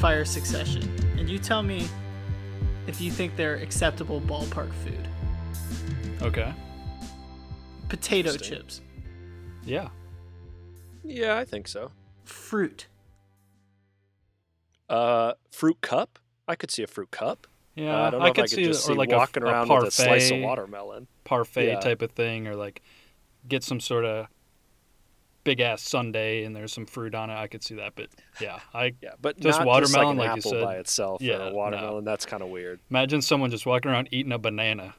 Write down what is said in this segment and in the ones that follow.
fire succession, and you tell me if you think they're acceptable ballpark food. Okay. Potato chips, Yeah. Yeah, I think so. fruit, Uh, fruit cup. I could see a fruit cup. Yeah. Uh, I don't know if could I could see just or see like walking a, a around parfait, with a slice of watermelon. parfait Yeah. type of thing, or like get some sort of big ass sundae and there's some fruit on it. I could see that, but yeah, I Yeah, but Just not watermelon, just like, like an you apple said. by itself. Yeah, or a watermelon. That's kind of weird. imagine someone just walking around eating a banana.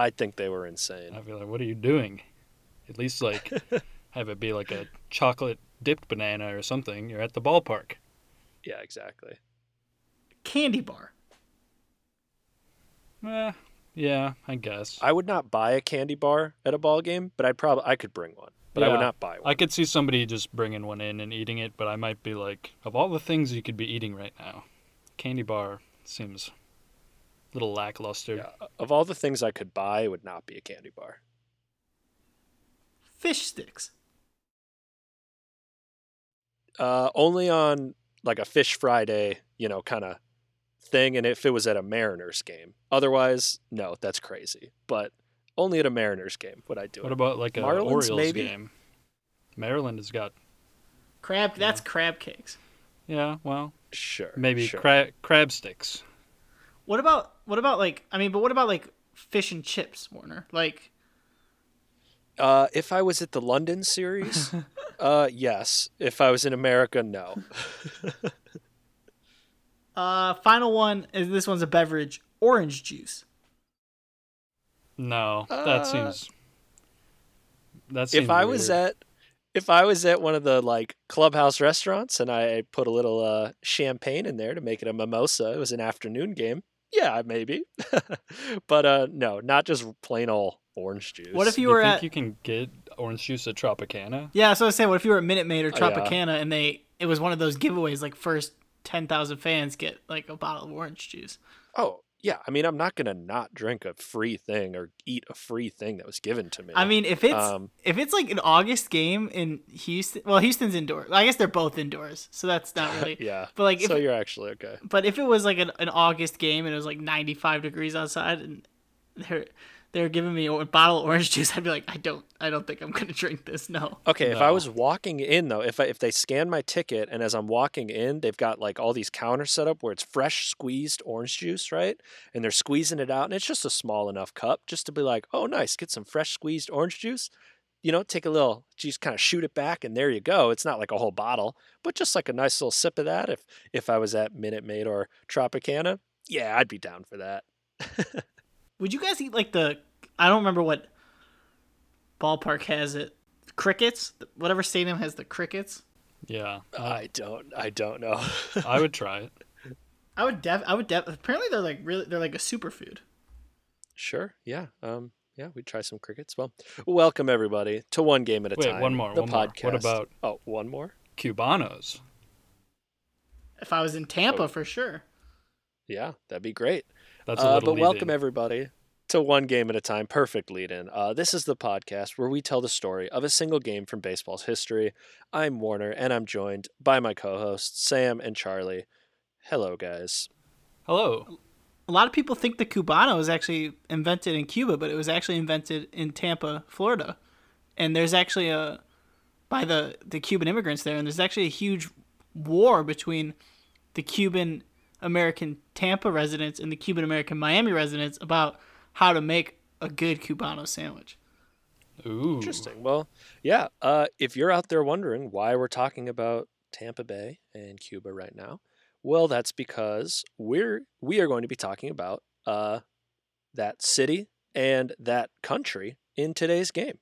I think they were insane. I'd be like, what are you doing? At least like have it be like a chocolate dipped banana or something. You're at the ballpark. Yeah, exactly. candy bar. Eh, yeah, I guess. I would not buy a candy bar at a ball game, but I'd probably I could bring one, but I would not buy one. I could see somebody just bringing one in and eating it, but I might be like, of all the things you could be eating right now, candy bar seems a little lackluster. Yeah, of all the things I could buy, it would not be a candy bar. Fish sticks. Uh, only on like a Fish Friday, you know, kind of thing, and if it was at a Mariners game. Otherwise, no, that's crazy. But only at a Mariners game would I do What it. about like a Marlins, Orioles maybe? game? Maryland has got Crab. That's crab cakes. yeah, well, Sure, maybe sure. cra- crab sticks. What about what about like I mean, but what about like fish and chips, Warner? Like Uh, if I was at the London series, uh, yes. If I was in America, no. uh final one is this one's a beverage, orange juice. No, Uh, that seems. That seems if I was at if I was at one of the like clubhouse restaurants and I put a little uh, champagne in there to make it a mimosa, it was an afternoon game. Yeah, maybe. but uh, no, not just plain old orange juice. What if you you were think at you can get orange juice at Tropicana? Yeah, so I was saying, what if you were at Minute Maid or Oh, yeah. Tropicana and they it was one of those giveaways like first ten thousand fans get like a bottle of orange juice. Oh, yeah. I mean, I'm not gonna not drink a free thing or eat a free thing that was given to me. I mean, if it's Um, if it's like an August game in Houston, well, Houston's indoors. I guess they're both indoors, so that's not really. yeah. But like, if so you're actually okay. but if it was like an, an August game and it was like ninety five degrees outside and they're they're giving me a bottle of orange juice, I'd be like, I don't, I don't think I'm gonna drink this. No. Okay, if I was walking in though, if I, if they scan my ticket and as I'm walking in, they've got like all these counters set up where it's fresh squeezed orange juice, right? And they're squeezing it out, and it's just a small enough cup just to be like, oh, nice, get some fresh squeezed orange juice. You know, take a little, just kind of shoot it back, and there you go. It's not like a whole bottle, but just like a nice little sip of that. If if I was at Minute Maid or Tropicana, yeah, I'd be down for that. Would you guys eat like the? I don't remember what ballpark has it. Crickets. Whatever stadium has the crickets. Yeah, uh, I don't, I don't know. I would try it. I would def. I would def. Apparently, they're like really. They're like a superfood. Sure. Yeah. Um. Yeah. We'd try some crickets. Well, welcome everybody to one game at a Wait, time. one more, The one more. What about- Oh, one more. Cubanos. If I was in Tampa, Oh. for sure. Yeah, that'd be great. That's a Uh, but welcome lead-in. everybody to one game at a time. Perfect lead in. Uh, this is the podcast where we tell the story of a single game from baseball's history. I'm Warner, and I'm joined by my co-hosts Sam and Charlie. Hello, guys. Hello. A lot of people think the Cubano was actually invented in Cuba, but it was actually invented in Tampa, Florida. And there's actually a by the the Cuban immigrants there, and there's actually a huge war between the Cuban American Tampa residents and the Cuban American Miami residents about how to make a good Cubano sandwich. Ooh. Interesting. Well, yeah. Uh, if you're out there wondering why we're talking about Tampa Bay and Cuba right now, well, that's because we're we are going to be talking about uh, that city and that country in today's game.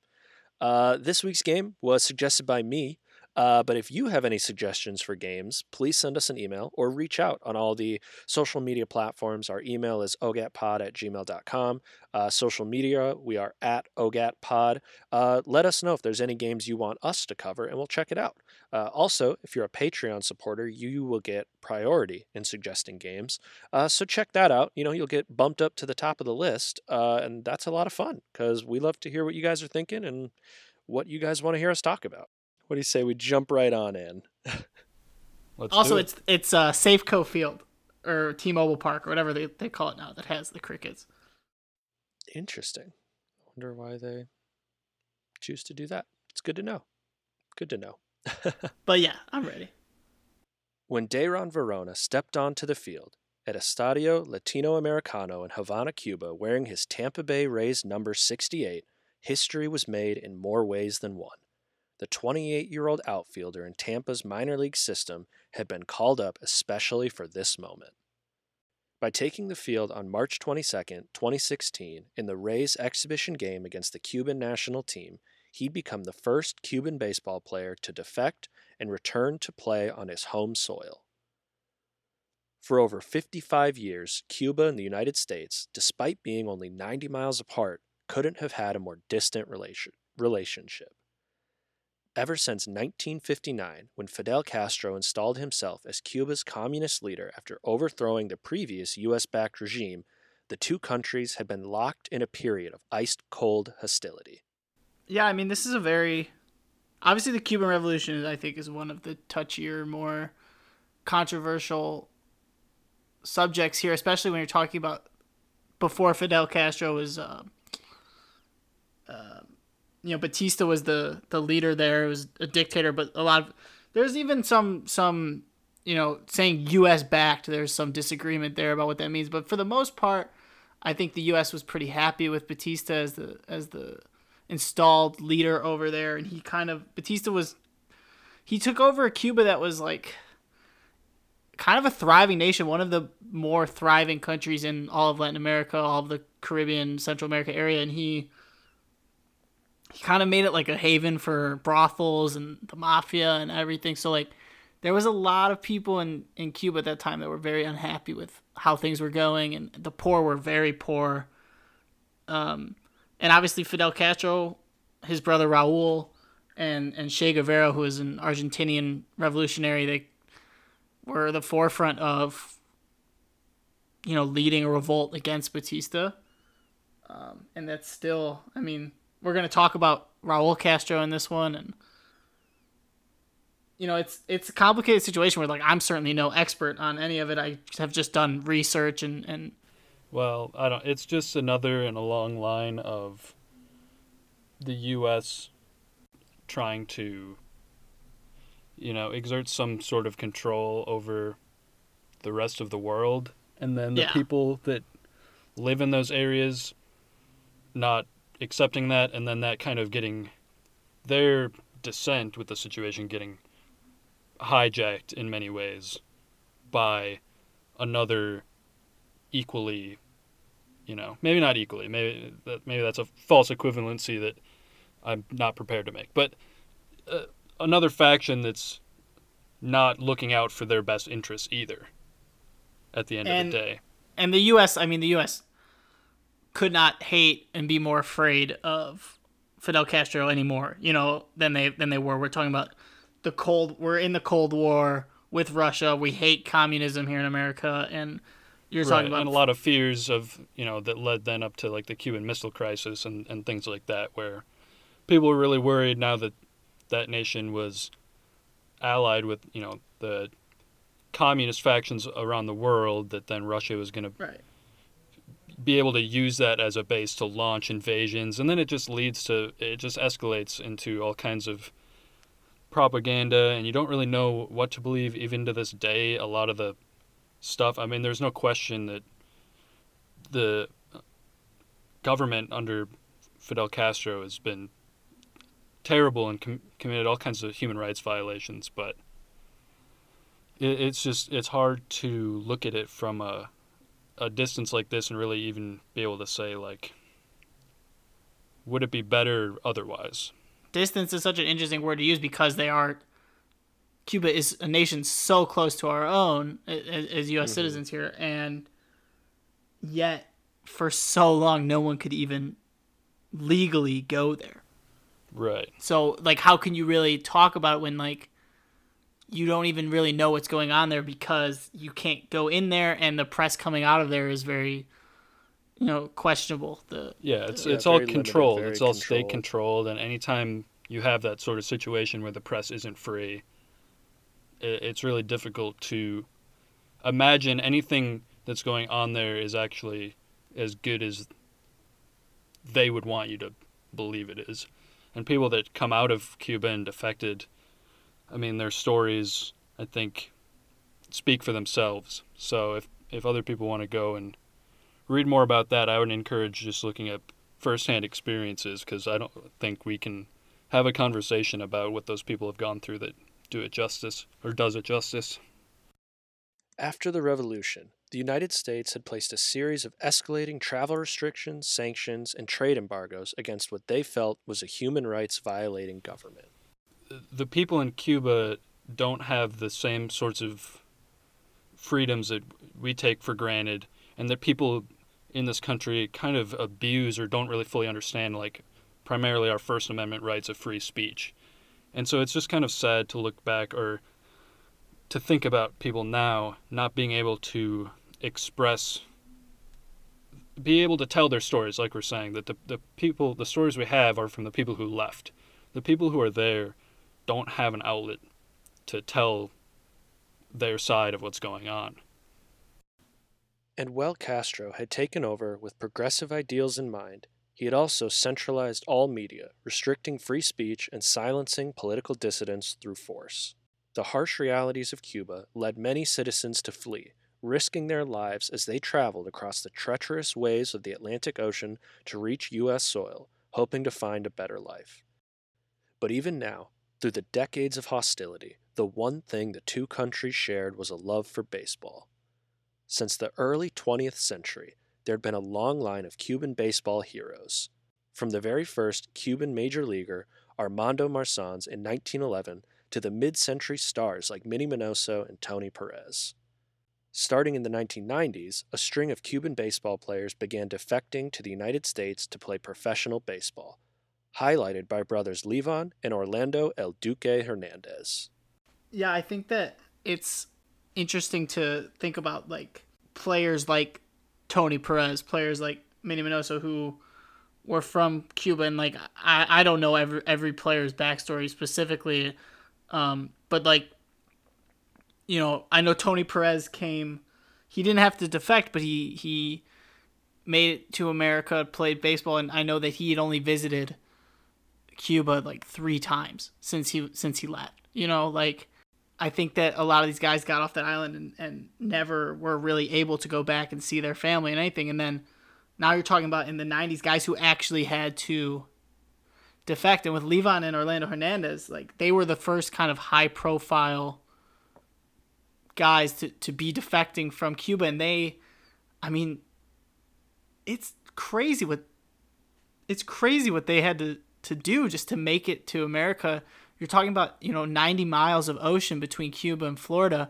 Uh, this week's game was suggested by me. Uh, but if you have any suggestions for games, please send us an email or reach out on all the social media platforms. Our email is ogatpod at gmail.com. Uh, social media, we are at ogatpod. Uh, let us know if there's any games you want us to cover, and we'll check it out. Uh, also, if you're a Patreon supporter, you will get priority in suggesting games. Uh, so check that out. You know, you'll get bumped up to the top of the list, uh, and that's a lot of fun because we love to hear what you guys are thinking and what you guys want to hear us talk about. What do you say we jump right on in? Let's also, it. it's it's uh, Safeco Field or T-Mobile Park or whatever they, they call it now that has the crickets. Interesting. I wonder why they choose to do that. It's good to know. Good to know. But yeah, I'm ready. When Dayron Varona stepped onto the field at Estadio Latino Americano in Havana, Cuba, wearing his Tampa Bay Rays number 68, history was made in more ways than one. The 28 year old outfielder in Tampa's minor league system had been called up especially for this moment. By taking the field on March 22, 2016, in the Rays exhibition game against the Cuban national team, he'd become the first Cuban baseball player to defect and return to play on his home soil. For over 55 years, Cuba and the United States, despite being only 90 miles apart, couldn't have had a more distant relation- relationship. Ever since 1959, when Fidel Castro installed himself as Cuba's communist leader after overthrowing the previous US backed regime, the two countries had been locked in a period of ice cold hostility. Yeah, I mean, this is a very obviously the Cuban Revolution. I think is one of the touchier, more controversial subjects here, especially when you're talking about before Fidel Castro was. Uh, you know, Batista was the the leader there. It was a dictator, but a lot of there's even some some you know saying U.S. backed. There's some disagreement there about what that means, but for the most part, I think the U.S. was pretty happy with Batista as the as the installed leader over there, and he kind of Batista was he took over a Cuba that was like kind of a thriving nation, one of the more thriving countries in all of Latin America, all of the Caribbean, Central America area, and he he kind of made it like a haven for brothels and the mafia and everything. So like there was a lot of people in in Cuba at that time that were very unhappy with how things were going, and the poor were very poor. Um, and obviously Fidel Castro, his brother Raúl, and and Che Guevara, who was an Argentinian revolutionary, they were the forefront of you know leading a revolt against Batista. Um, and that's still, I mean, we're gonna talk about Raúl Castro in this one, and you know, it's it's a complicated situation where like I'm certainly no expert on any of it. I have just done research and and Well, I don't. It's just another in a long line of the U.S. trying to, you know, exert some sort of control over the rest of the world, and then the Yeah. people that live in those areas not accepting that, and then that kind of getting their dissent with the situation getting hijacked in many ways by another equally you know maybe not equally maybe that maybe that's a false equivalency that i'm not prepared to make but uh, another faction that's not looking out for their best interests either at the end And- of the day and the U.S. I mean, the U.S. could not hate and be more afraid of Fidel Castro anymore. You know, than they than they were. We're talking about the cold. We're in the Cold War with Russia. We hate communism here in America, and you're right, talking about and a lot of fears of you know that led then up to like the cuban missile crisis and, and things like that where people were really worried now that that nation was allied with you know the communist factions around the world that then russia was going to right. Be able to use that as a base to launch invasions and then it just leads to it just escalates into all kinds of propaganda and you don't really know what to believe even to this day a lot of the stuff. I mean there's no question that the government under fidel castro has been terrible and com- committed all kinds of human rights violations but it, it's just it's hard to look at it from a a distance like this and really even be able to say like would it be better otherwise Distance is such an interesting word to use because they are. Cuba is a nation so close to our own as, as U.S. Mm-hmm. citizens here, and yet for so long no one could even legally go there. right So like how can you really talk about it when like you don't even really know what's going on there because you can't go in there and the press coming out of there is very you know questionable. The yeah it's Yeah, it's all very limited, controlled it's all state controlled. controlled and anytime you have that sort of situation where the press isn't free, it's really difficult to imagine anything that's going on there is actually as good as they would want you to believe it is. And people that come out of Cuba and defected, I mean, their stories, I think, speak for themselves. So if, if other people want to go and read more about that, I would encourage just looking at firsthand experiences because I don't think we can have a conversation about what those people have gone through that do it justice or does it justice. After the revolution, the United States had placed a series of escalating travel restrictions, sanctions, and trade embargoes against what they felt was a human rights violating government. The people in Cuba don't have the same sorts of freedoms that we take for granted, and that people in this country kind of abuse or don't really fully understand, like primarily our First Amendment rights of free speech. And so it's just kind of sad to look back or to think about people now not being able to express be able to tell their stories like we're saying that the, the people the stories we have are from the people who left the people who are there don't have an outlet to tell their side of what's going on and while castro had taken over with progressive ideals in mind he had also centralized all media restricting free speech and silencing political dissidents through force the harsh realities of Cuba led many citizens to flee, risking their lives as they traveled across the treacherous waves of the Atlantic Ocean to reach U.S. soil, hoping to find a better life. But even now, through the decades of hostility, the one thing the two countries shared was a love for baseball. Since the early 20th century, there had been a long line of Cuban baseball heroes. From the very first Cuban major leaguer, Armando Marsans, in 1911, to the mid century stars like Minnie Minoso and Tony Perez. Starting in the 1990s, a string of Cuban baseball players began defecting to the United States to play professional baseball, highlighted by brothers Livan and Orlando El Duque Hernandez. Yeah, I think that it's interesting to think about like players like Tony Perez, players like Minnie Minoso who were from Cuba and like I, I don't know every every player's backstory specifically um, but like, you know, I know Tony Perez came. He didn't have to defect, but he he made it to America, played baseball, and I know that he had only visited Cuba like three times since he since he left. You know, like I think that a lot of these guys got off that island and, and never were really able to go back and see their family and anything. And then now you're talking about in the '90s, guys who actually had to defect. And with Livan and Orlando Hernandez, like they were the first kind of high profile guys to, to be defecting from Cuba. And they, I mean, it's crazy what it's crazy what they had to, to do just to make it to America. You're talking about, you know, 90 miles of ocean between Cuba and Florida,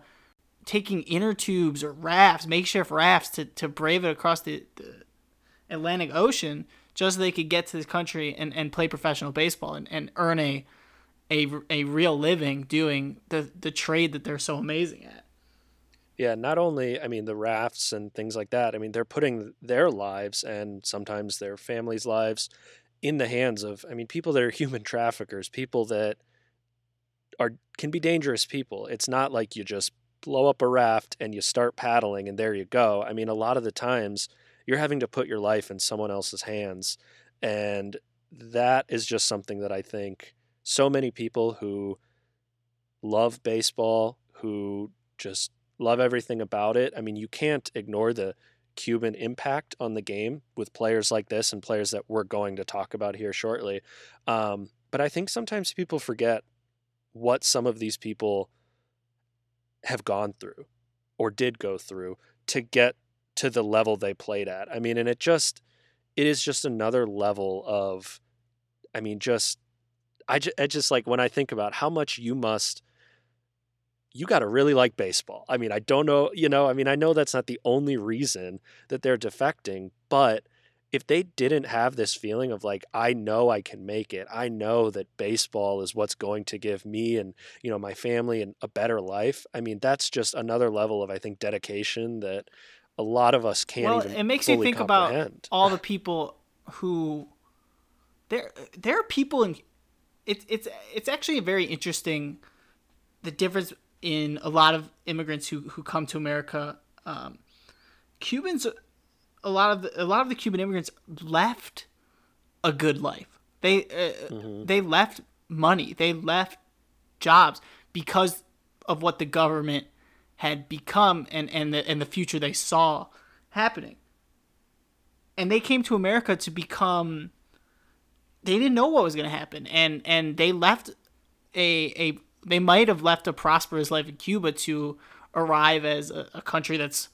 taking inner tubes or rafts, makeshift rafts to, to brave it across the, the Atlantic Ocean just so they could get to this country and, and play professional baseball and, and earn a, a a real living doing the the trade that they're so amazing at. Yeah, not only I mean the rafts and things like that. I mean they're putting their lives and sometimes their families' lives in the hands of I mean people that are human traffickers, people that are can be dangerous people. It's not like you just blow up a raft and you start paddling and there you go. I mean a lot of the times you're having to put your life in someone else's hands and that is just something that I think so many people who love baseball, who just love everything about it. I mean, you can't ignore the Cuban impact on the game with players like this and players that we're going to talk about here shortly. Um, but I think sometimes people forget what some of these people have gone through or did go through to get to the level they played at. I mean, and it just it is just another level of I mean, just I just, I just like when I think about how much you must you got to really like baseball. I mean, I don't know, you know, I mean, I know that's not the only reason that they're defecting, but if they didn't have this feeling of like I know I can make it. I know that baseball is what's going to give me and, you know, my family and a better life. I mean, that's just another level of I think dedication that a lot of us can't well, it makes you think comprehend. about all the people who there there are people in it's it's it's actually very interesting the difference in a lot of immigrants who who come to America. Um, Cubans, a lot of the, a lot of the Cuban immigrants left a good life. They uh, they left money. They left jobs because of what the government had become and and the and the future they saw happening. And they came to America to become they didn't know what was going to happen and and they left a a they might have left a prosperous life in Cuba to arrive as a, a country that's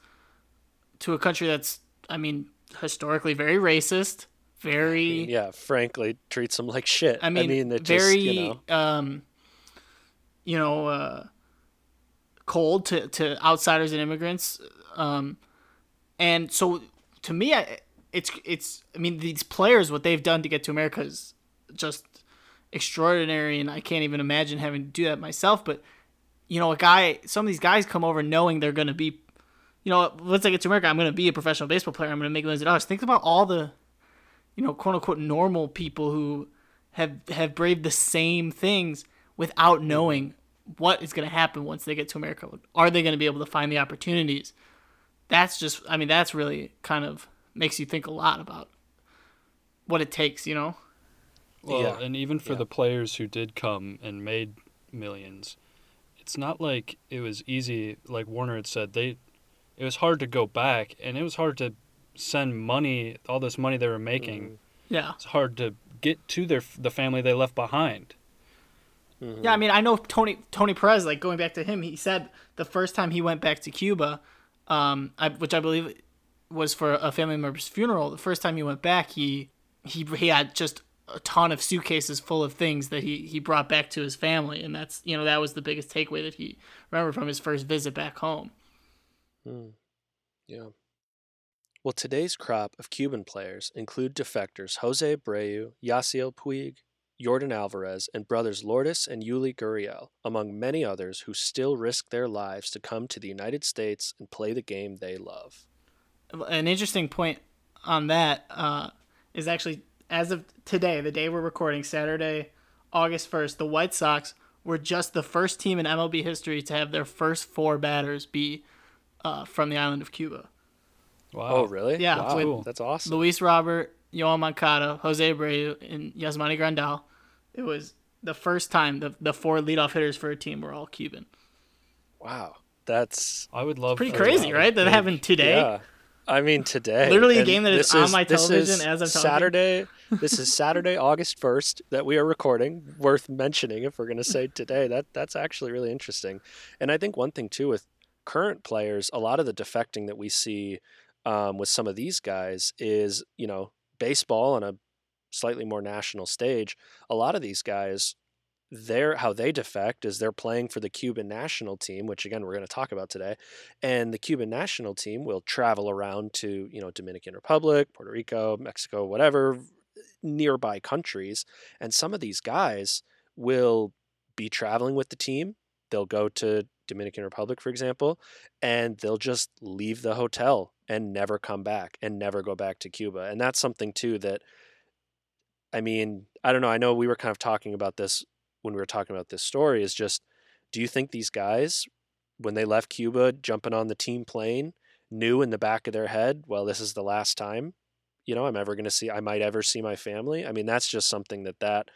to a country that's I mean historically very racist, very Yeah, frankly, treats them like shit. I mean, it just, very you know, um, you know, uh, cold to, to outsiders and immigrants. Um, and so to me, I, it's it's. I mean, these players, what they've done to get to America is just extraordinary, and I can't even imagine having to do that myself. But you know, a guy, some of these guys come over knowing they're going to be, you know, once I get to America, I'm going to be a professional baseball player. I'm going to make millions of dollars. Think about all the, you know, quote unquote normal people who have have braved the same things without knowing what is going to happen once they get to America. Are they going to be able to find the opportunities? That's just, I mean, that's really kind of makes you think a lot about what it takes, you know? Well, Yeah. and even for Yeah. the players who did come and made millions, it's not like it was easy. Like Warner had said, they it was hard to go back, and it was hard to send money, all this money they were making. Yeah. It's hard to get to their the family they left behind. Yeah, I mean, I know Tony Tony Perez. Like going back to him, he said the first time he went back to Cuba, um, I, which I believe was for a family member's funeral. The first time he went back, he he he had just a ton of suitcases full of things that he he brought back to his family, and that's you know that was the biggest takeaway that he remembered from his first visit back home. hmm. Yeah. Well, today's crop of Cuban players include defectors Jose Abreu, Yasiel Puig, Yordan Alvarez, and brothers Lourdes and Yuli Gurriel, among many others who still risk their lives to come to the United States and play the game they love. an interesting point on that uh, is actually as of today, the day we're recording, Saturday, August first, the White Sox were just the first team in MLB history to have their first four batters be uh, from the island of Cuba. Wow. Oh, really? Yeah, Wow, with- that's awesome. Luis Robert, Yoan Moncada, Jose Abreu, and Yasmani Grandal. It was the first time the the four leadoff hitters for a team were all Cuban. Wow, that's I would love. Pretty crazy, right? That happened today. Yeah. I mean, today. Literally a game that is this on my television as I'm talking. Saturday. this is Saturday, August first, that we are recording. Worth mentioning if we're going to say today. That that's actually really interesting. And I think one thing too with current players, a lot of the defecting that we see um, with some of these guys is you know baseball on a slightly more national stage. A lot of these guys. They're, how they defect is they're playing for the Cuban national team, which again we're going to talk about today and the Cuban national team will travel around to you know Dominican Republic, Puerto Rico, Mexico, whatever nearby countries, and some of these guys will be traveling with the team. They'll go to Dominican Republic, for example, and they'll just leave the hotel and never come back and never go back to Cuba. And that's something too that I mean, I don't know, I know we were kind of talking about this when we were talking about this story is just do you think these guys when they left Cuba, jumping on the team plane, knew in the back of their head, well, this is the last time, you know, I'm ever going to see, I might ever see my family. I mean, that's just something that that,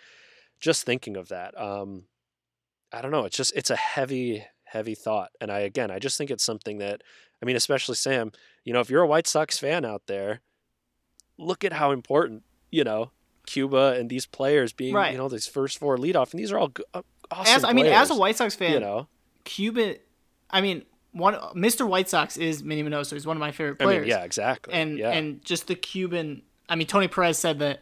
just thinking of that, um, I don't know. It's just, it's a heavy, heavy thought. And I, again, I just think it's something that, I mean, especially Sam, you know, if you're a White Sox fan out there, look at how important, you know, Cuba and these players being, Right. you know, these first four leadoff, and these are all uh, awesome. As I mean, as a White Sox fan, you know, Cuban. I mean, one Mr. White Sox is Minnie Minoso. He's one of my favorite I players. mean, yeah, exactly. and yeah. and just the Cuban. I mean, Tony Perez said that.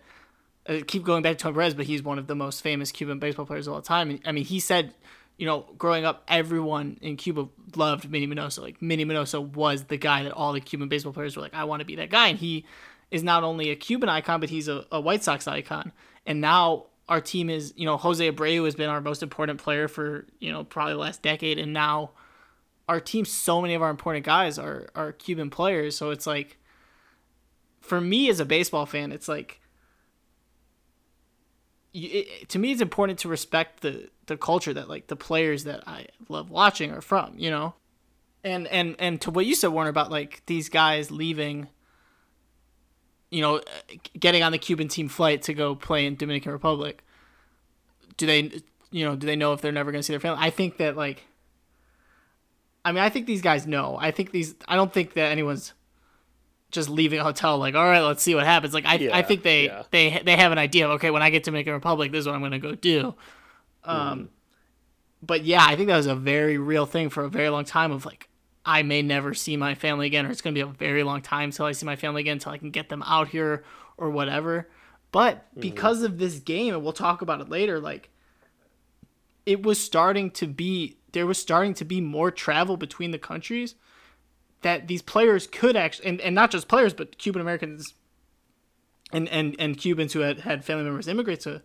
Uh, keep going back to Tony Perez, but he's one of the most famous Cuban baseball players of all time. And, I mean, he said, you know, growing up, everyone in Cuba loved Minnie Minoso. Like Minnie Minoso was the guy that all the Cuban baseball players were like, I want to be that guy. And he is not only a Cuban icon, but he's a, a White Sox icon. And now our team is, you know, Jose Abreu has been our most important player for, you know, probably the last decade. And now our team, so many of our important guys are, are Cuban players. So it's like, for me as a baseball fan, it's like, it, to me it's important to respect the the culture that like the players that I love watching are from, you know. And and and to what you said Warner about like these guys leaving you know, getting on the Cuban team flight to go play in Dominican Republic. Do they you know, do they know if they're never going to see their family? I think that like I mean, I think these guys know. I think these I don't think that anyone's just leaving a hotel like, all right, let's see what happens. Like I, Yeah, I think they, yeah. they they have an idea of okay, when I get to Dominican Republic, this is what I'm gonna go do. Um, but yeah, I think that was a very real thing for a very long time. Of like, I may never see my family again, or it's gonna be a very long time till I see my family again, until I can get them out here or whatever. But mm-hmm. because of this game, and we'll talk about it later, like it was starting to be there was starting to be more travel between the countries that these players could actually and, and not just players but Cuban Americans and, and, and Cubans who had, had family members immigrate to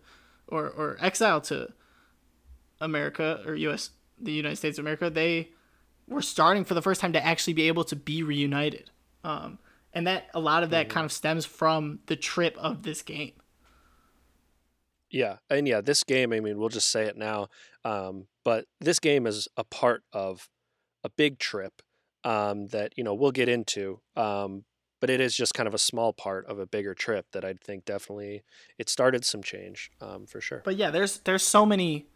or, or exile to America or US the United States of America they were starting for the first time to actually be able to be reunited um, and that a lot of that kind of stems from the trip of this game Yeah, and yeah, this game. I mean, we'll just say it now. Um, but this game is a part of a big trip um, that you know we'll get into. Um, but it is just kind of a small part of a bigger trip that I think definitely it started some change um, for sure. But yeah, there's there's so many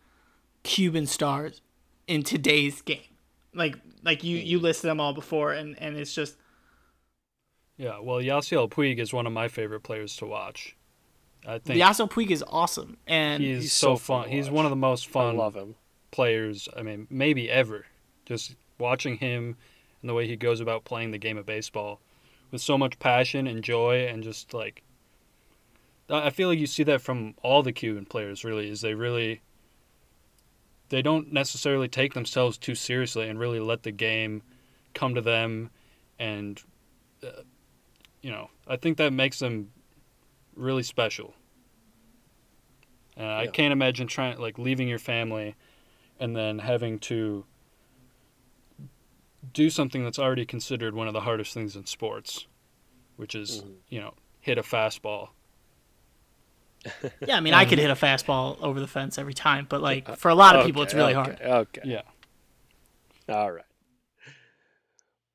Cuban stars in today's game. Like like you you mm. listed them all before, and and it's just Yeah, well, Yasiel Puig is one of my favorite players to watch. I think Yasiel Puig is awesome, and he's, He's so so fun fun. He's one of the most I fun love him. players. I mean, maybe ever. Just watching him and the way he goes about playing the game of baseball with so much passion and joy, and just like I I feel like you see that from all the Cuban players. Really, is they really they don't necessarily take themselves too seriously and really let the game come to them, and uh, you know, I think that makes them really special. And I can't imagine trying like leaving your family and then having to do something that's already considered one of the hardest things in sports, which is, Mhm. you know, hit a fastball. Yeah, I mean I could hit a fastball over the fence every time, but like for a lot of people, it's really okay, hard. Okay. Yeah. All right.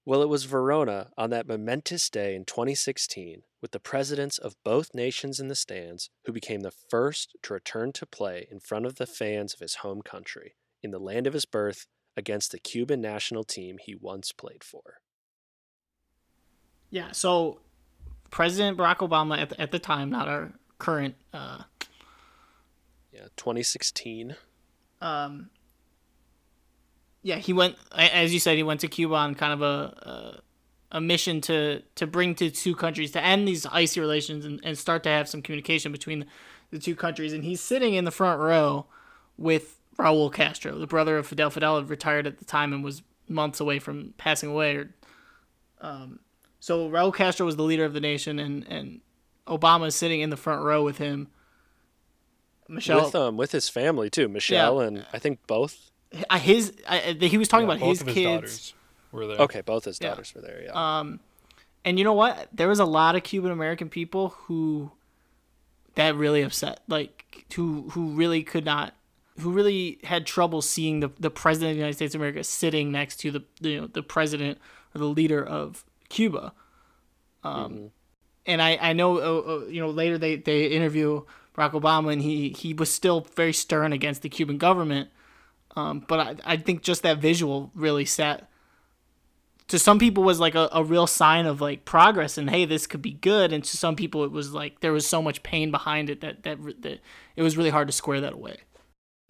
Well, it was Varona on that momentous day in 2016, with the presidents of both nations in the stands, who became the first to return to play in front of the fans of his home country, in the land of his birth, against the Cuban national team he once played for. Yeah, so President Barack Obama at the, at the time, not our current uh, Yeah, 2016. um, yeah, he went as you said. He went to Cuba on kind of a a, a mission to to bring to two countries to end these icy relations and, and start to have some communication between the, two countries. And he's sitting in the front row with Raul Castro, the brother of Fidel. Fidel had retired at the time and was months away from passing away. Or, um, so Raul Castro was the leader of the nation, and and Obama is sitting in the front row with him. Michelle, With um with his family too, Michelle and I think both. uh, his I, he was talking Yeah, about both his of his kids. daughters were there. Okay, both his Yeah. daughters were there. Yeah. Um, and you know what? There was a lot of Cuban American people who that really upset, like who who really could not, who really had trouble seeing the the president of the United States of America sitting next to the you know the president or the leader of Cuba. Um, Mhm. And I I know uh, uh, you know later they they interview Barack Obama and he he was still very stern against the Cuban government. Um, but I I think just that visual really set to some people was like a, a real sign of like progress and hey this could be good and to some people it was like there was so much pain behind it that that, that it was really hard to square that away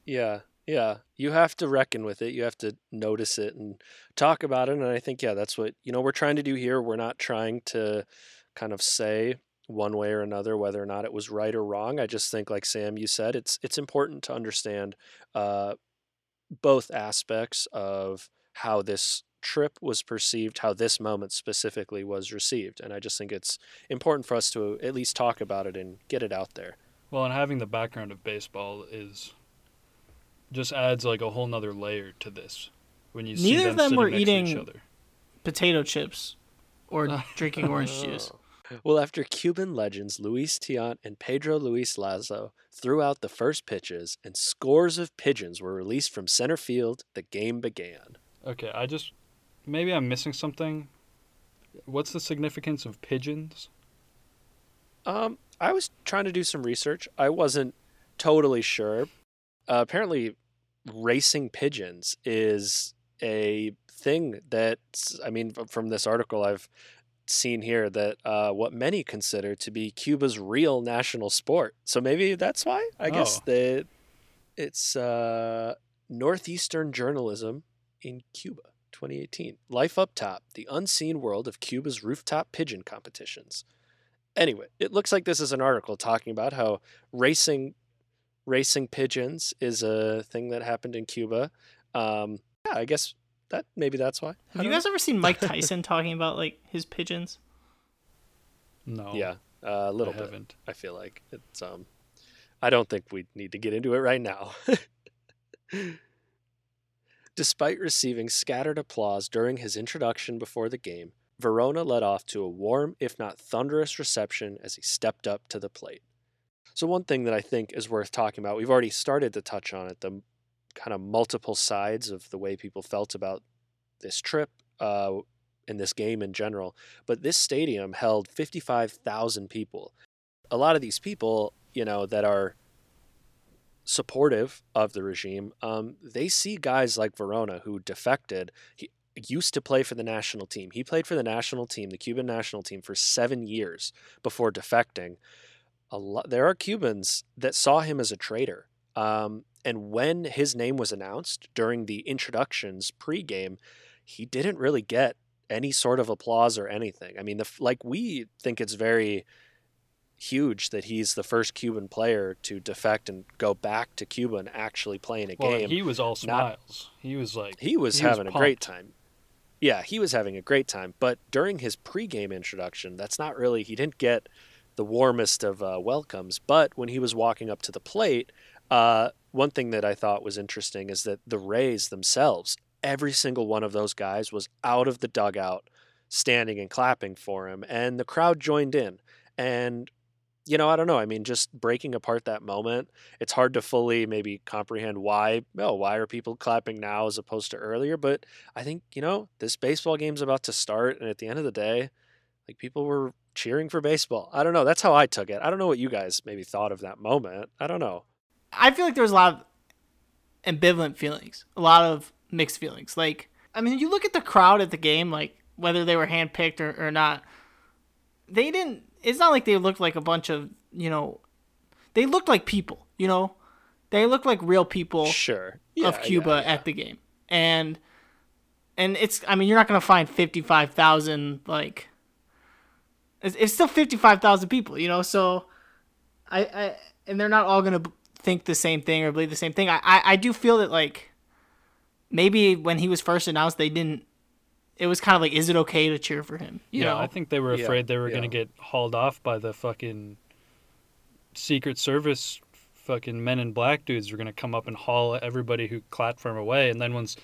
Yeah, yeah. You have to reckon with it. You have to notice it and talk about it. And I think, yeah, that's what, you know, we're trying to do here. We're not trying to kind of say one way or another whether or not it was right or wrong. I just think, like Sam, you said, it's it's important to understand uh, both aspects of how this trip was perceived, how this moment specifically was received. And I just think it's important for us to at least talk about it and get it out there. Well, and having the background of baseball is just adds like a whole nother layer to this. When you see Neither of them, them were next each eating- other. potato chips or drinking orange juice. Well, after Cuban legends Luis Tiant and Pedro Luis Lazo threw out the first pitches and scores of pigeons were released from center field, the game began. Okay, I just maybe I'm missing something. What's the significance of pigeons? Um, I was trying to do some research. I wasn't totally sure. Uh, apparently, racing pigeons is a thing that I mean, from this article I've seen here that uh, what many consider to be Cuba's real national sport. So maybe that's why. I guess Oh. that it's uh, northeastern journalism in Cuba, 2018. Life up top: the unseen world of Cuba's rooftop pigeon competitions. Anyway, it looks like this is an article talking about how racing racing pigeons is a thing that happened in Cuba. Um, yeah, I guess that maybe that's why. I Have you don't guys ever seen Mike Tyson talking about like his pigeons? No. know. Yeah, uh, a little I bit. haven't. I feel like it's. Um, I don't think we need to get into it right now. Despite receiving scattered applause during his introduction before the game, Varona led off to a warm, if not thunderous, reception as he stepped up to the plate. So, one thing that I think is worth talking about, we've already started to touch on it the kind of multiple sides of the way people felt about this trip uh, and this game in general. But this stadium held 55,000 people. A lot of these people, you know, that are supportive of the regime, um, they see guys like Varona who defected. He used to play for the national team. He played for the national team, the Cuban national team, for seven years before defecting. A lot, there are Cubans that saw him as a traitor. Um, and when his name was announced during the introductions pregame, he didn't really get any sort of applause or anything. I mean, the, like we think it's very huge that he's the first Cuban player to defect and go back to Cuba and actually play in a Well, game. he was all not- smiles. He was like, He was He was having a great time. Yeah, he was having a great time. But during his pregame introduction, that's not really, he didn't get the warmest of uh, welcomes. But when he was walking up to the plate, uh, one thing that I thought was interesting is that the Rays themselves, every single one of those guys was out of the dugout standing and clapping for him. And the crowd joined in. And, you know, I don't know. I mean, just breaking apart that moment, it's hard to fully maybe comprehend why oh why are people clapping now as opposed to earlier but i think you know this baseball game's about to start and at the end of the day like people were cheering for baseball i don't know that's how i took it i don't know what you guys maybe thought of that moment i don't know I feel like there was a lot of ambivalent feelings, a lot of mixed feelings. Like, I mean, you look at the crowd at the game, like whether they were handpicked or, or not, they didn't. It's not like they looked like a bunch of you know, they looked like people. You know, they looked like real people sure Yeah, of Cuba yeah, yeah. at the game, and and it's. I mean, you're not gonna find fifty five thousand like. It's, it's still fifty five thousand people, you know. So, I, I and they're not all gonna think the same thing or believe the same thing. I, I, I do feel that like maybe when he was first announced, they didn't. It was kind of like, is it okay to cheer for him? You yeah, know, I think they were Yeah, afraid they were yeah. gonna get hauled off by the fucking Secret Service fucking men in black dudes were gonna come up and haul everybody who clapped for him away. And then once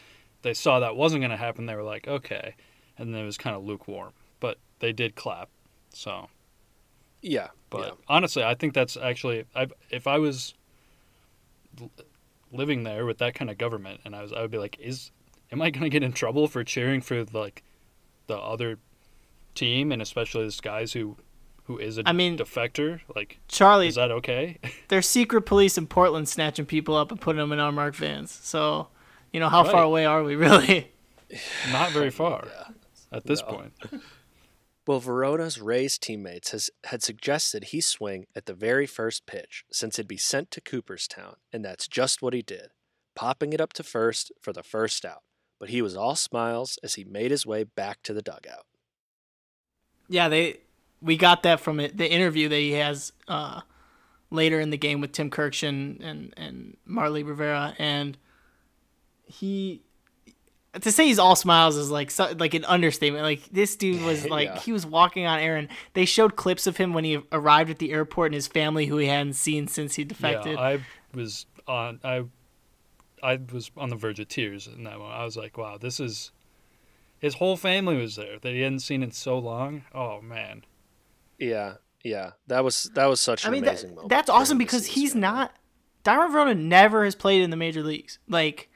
they saw that wasn't gonna happen, they were like, okay. And then it was kind of lukewarm, but they did clap. So, yeah but yeah. honestly, I think that's actually, I if I was l- living there with that kind of government, and I was, I would be like, is am I gonna get in trouble for cheering for like the other team, and especially this guys who who is a I mean- defector? Like, Charlie, is that okay? there's secret police in Portland snatching people up and putting them in unmarked vans. So, you know, how far away are we really? Not very far Yeah. at this No. point. Well, Varona's Rays teammates has, had suggested he swing at the very first pitch since he'd be sent to Cooperstown, and that's just what he did, popping it up to first for the first out. But he was all smiles as he made his way back to the dugout. Yeah, they we got that from it, the interview that he has uh, later in the game with Tim Kurkjian and and Marly Rivera, and he to say he's all smiles is like so, like an understatement. Like this dude was like Yeah. he was walking on air, and they showed clips of him when he arrived at the airport and his family, who he hadn't seen since he defected. Yeah, I was on. I I was on the verge of tears in that moment. I was like, wow, this is. His whole family was there that he hadn't seen in so long. Oh man, Yeah, yeah. That was that was such an I mean, that, amazing moment. that's awesome because he's family. not. Dayron Varona never has played in the major leagues. Like,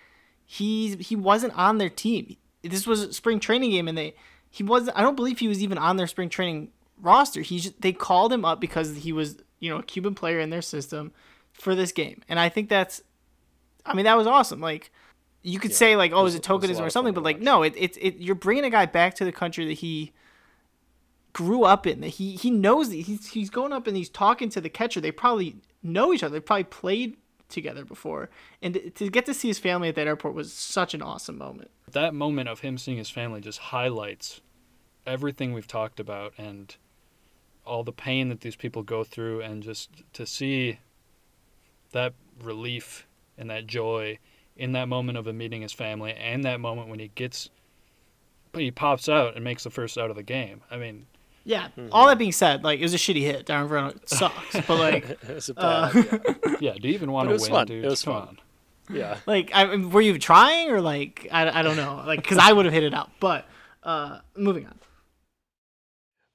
he's he wasn't on their team. This was a spring training game, and they he wasn't. I don't believe he was even on their spring training roster. He just, they called him up because he was you know a Cuban player in their system for this game, and I think that's. I mean, that was awesome. Like, you could Yeah, say like, oh, is it it was tokenism or something? But like, no, it, it's it. You're bringing a guy back to the country that he grew up in. That he he knows that he's he's going up and he's talking to the catcher. They probably know each other. They probably played together before, and to- get to see his family at that airport was such an awesome moment. that moment of him seeing his family just highlights everything we've talked about and all the pain that these people go through and just to see that relief and that joy in that moment of him meeting his family and that moment when he gets he pops out and makes the first out of the game. I mean, Yeah. Mm-hmm. All that being said, like it was a shitty hit. Dayron Varona sucks, but like, it was a uh, yeah. yeah, do you even want to win, fun. dude? It was Come fun. on. yeah. like I were you trying or like I, I don't know like because I would have hit it out. But uh, moving on.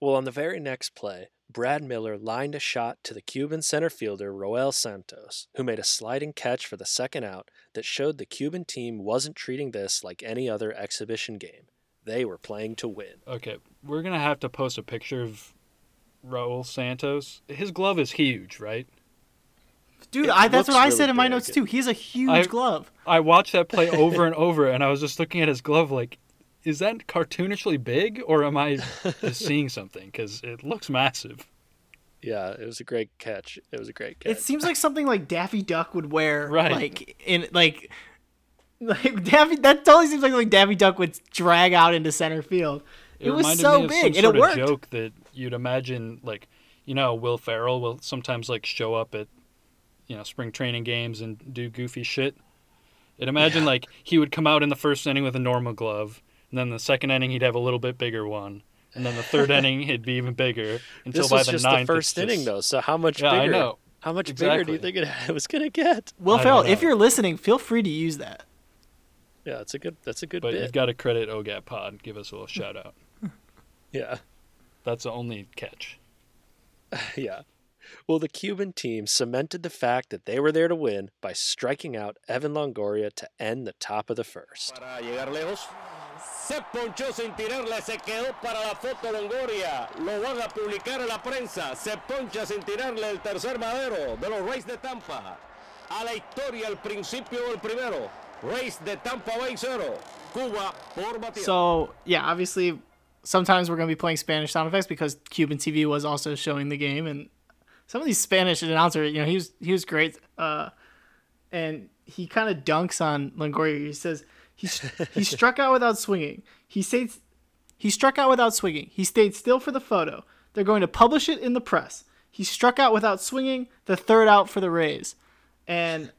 Well, on the very next play, Brad Miller lined a shot to the Cuban center fielder Roel Santos, who made a sliding catch for the second out that showed the Cuban team wasn't treating this like any other exhibition game. They were playing to win. Okay, we're gonna have to post a picture of Roel Santos. His glove is huge, right? Dude, I, that's looks what I said in my notes too. He has a huge I- glove. I watched that play over and over, and I was just looking at his glove like, is that cartoonishly big, or am I just seeing something? Because it looks massive. Yeah, it was a great catch. It was a great catch. It seems like something like Daffy Duck would wear, Right. Like in like, like Daffy. That totally seems like like Daffy Duck would drag out into center field. It, was so me of big, some and sort it worked. of joke that you'd imagine, like, you know, Will Ferrell will sometimes like show up at, you know, spring training games and do goofy shit. And imagine Yeah. like he would come out in the first inning with a normal glove, and then the second inning he'd have a little bit bigger one, and then the third inning he'd be even bigger until this by was the just ninth. the it's first inning, just- though. So how much Yeah, I bigger? know. How much bigger do you think it was gonna get? Will I Ferrell, if you're listening, feel free to use that. Yeah, that's a good. That's a good But bit. you've got to credit OGAT Pod. Give us a little shout out. Yeah. That's the only catch. Yeah. Well, the Cuban team cemented the fact that they were there to win by striking out Evan Longoria to end the top of the first. Para llegar lejos. Se ponchó sin tirarle, se quedó para la foto Longoria. Lo van a publicar en la prensa. Se poncha sin tirarle el tercer madero de los Rays de Tampa. A la historia, el principio del primero. Rays de Tampa Bay 0. Cuba por Matias. So yeah, obviously, sometimes we're gonna be playing Spanish sound effects because Cuban TV was also showing the game, and some of these Spanish announcers, you know, he was he was great, uh, and he kind of dunks on Longoria. He says he he struck out without swinging. He states he struck out without swinging. He stayed still for the photo. They're going to publish it in the press. He struck out without swinging. The third out for the Rays, and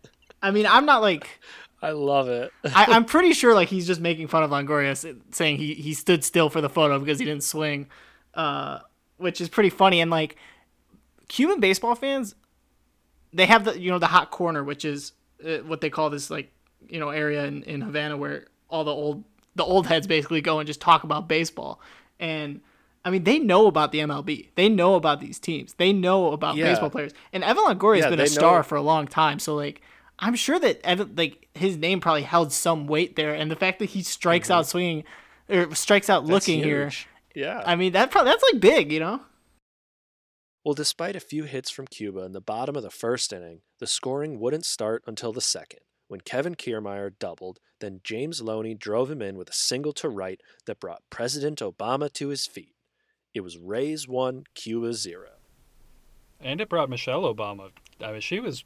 I mean, I'm not like. I love it. I, I'm pretty sure like he's just making fun of Longoria, saying he, he stood still for the photo because he didn't swing, uh, which is pretty funny. And like Cuban baseball fans, they have the you know the hot corner, which is uh, what they call this like you know area in, in Havana where all the old the old heads basically go and just talk about baseball. And I mean they know about the MLB, they know about these teams, they know about Yeah. baseball players. And Evan Longoria has Yeah, been a star know- for a long time, so like. I'm sure that Evan, like his name probably held some weight there, and the fact that he strikes out swinging, or strikes out Mm-hmm. That's looking here. Yeah. I mean that probably that's like big, you know. Well, despite a few hits from Cuba in the bottom of the first inning, the scoring wouldn't start until the second, when Kevin Kiermaier doubled, then James Loney drove him in with a single to right that brought President Obama to his feet. It was Rays 1, Cuba 0. And it brought Michelle Obama. I mean, she was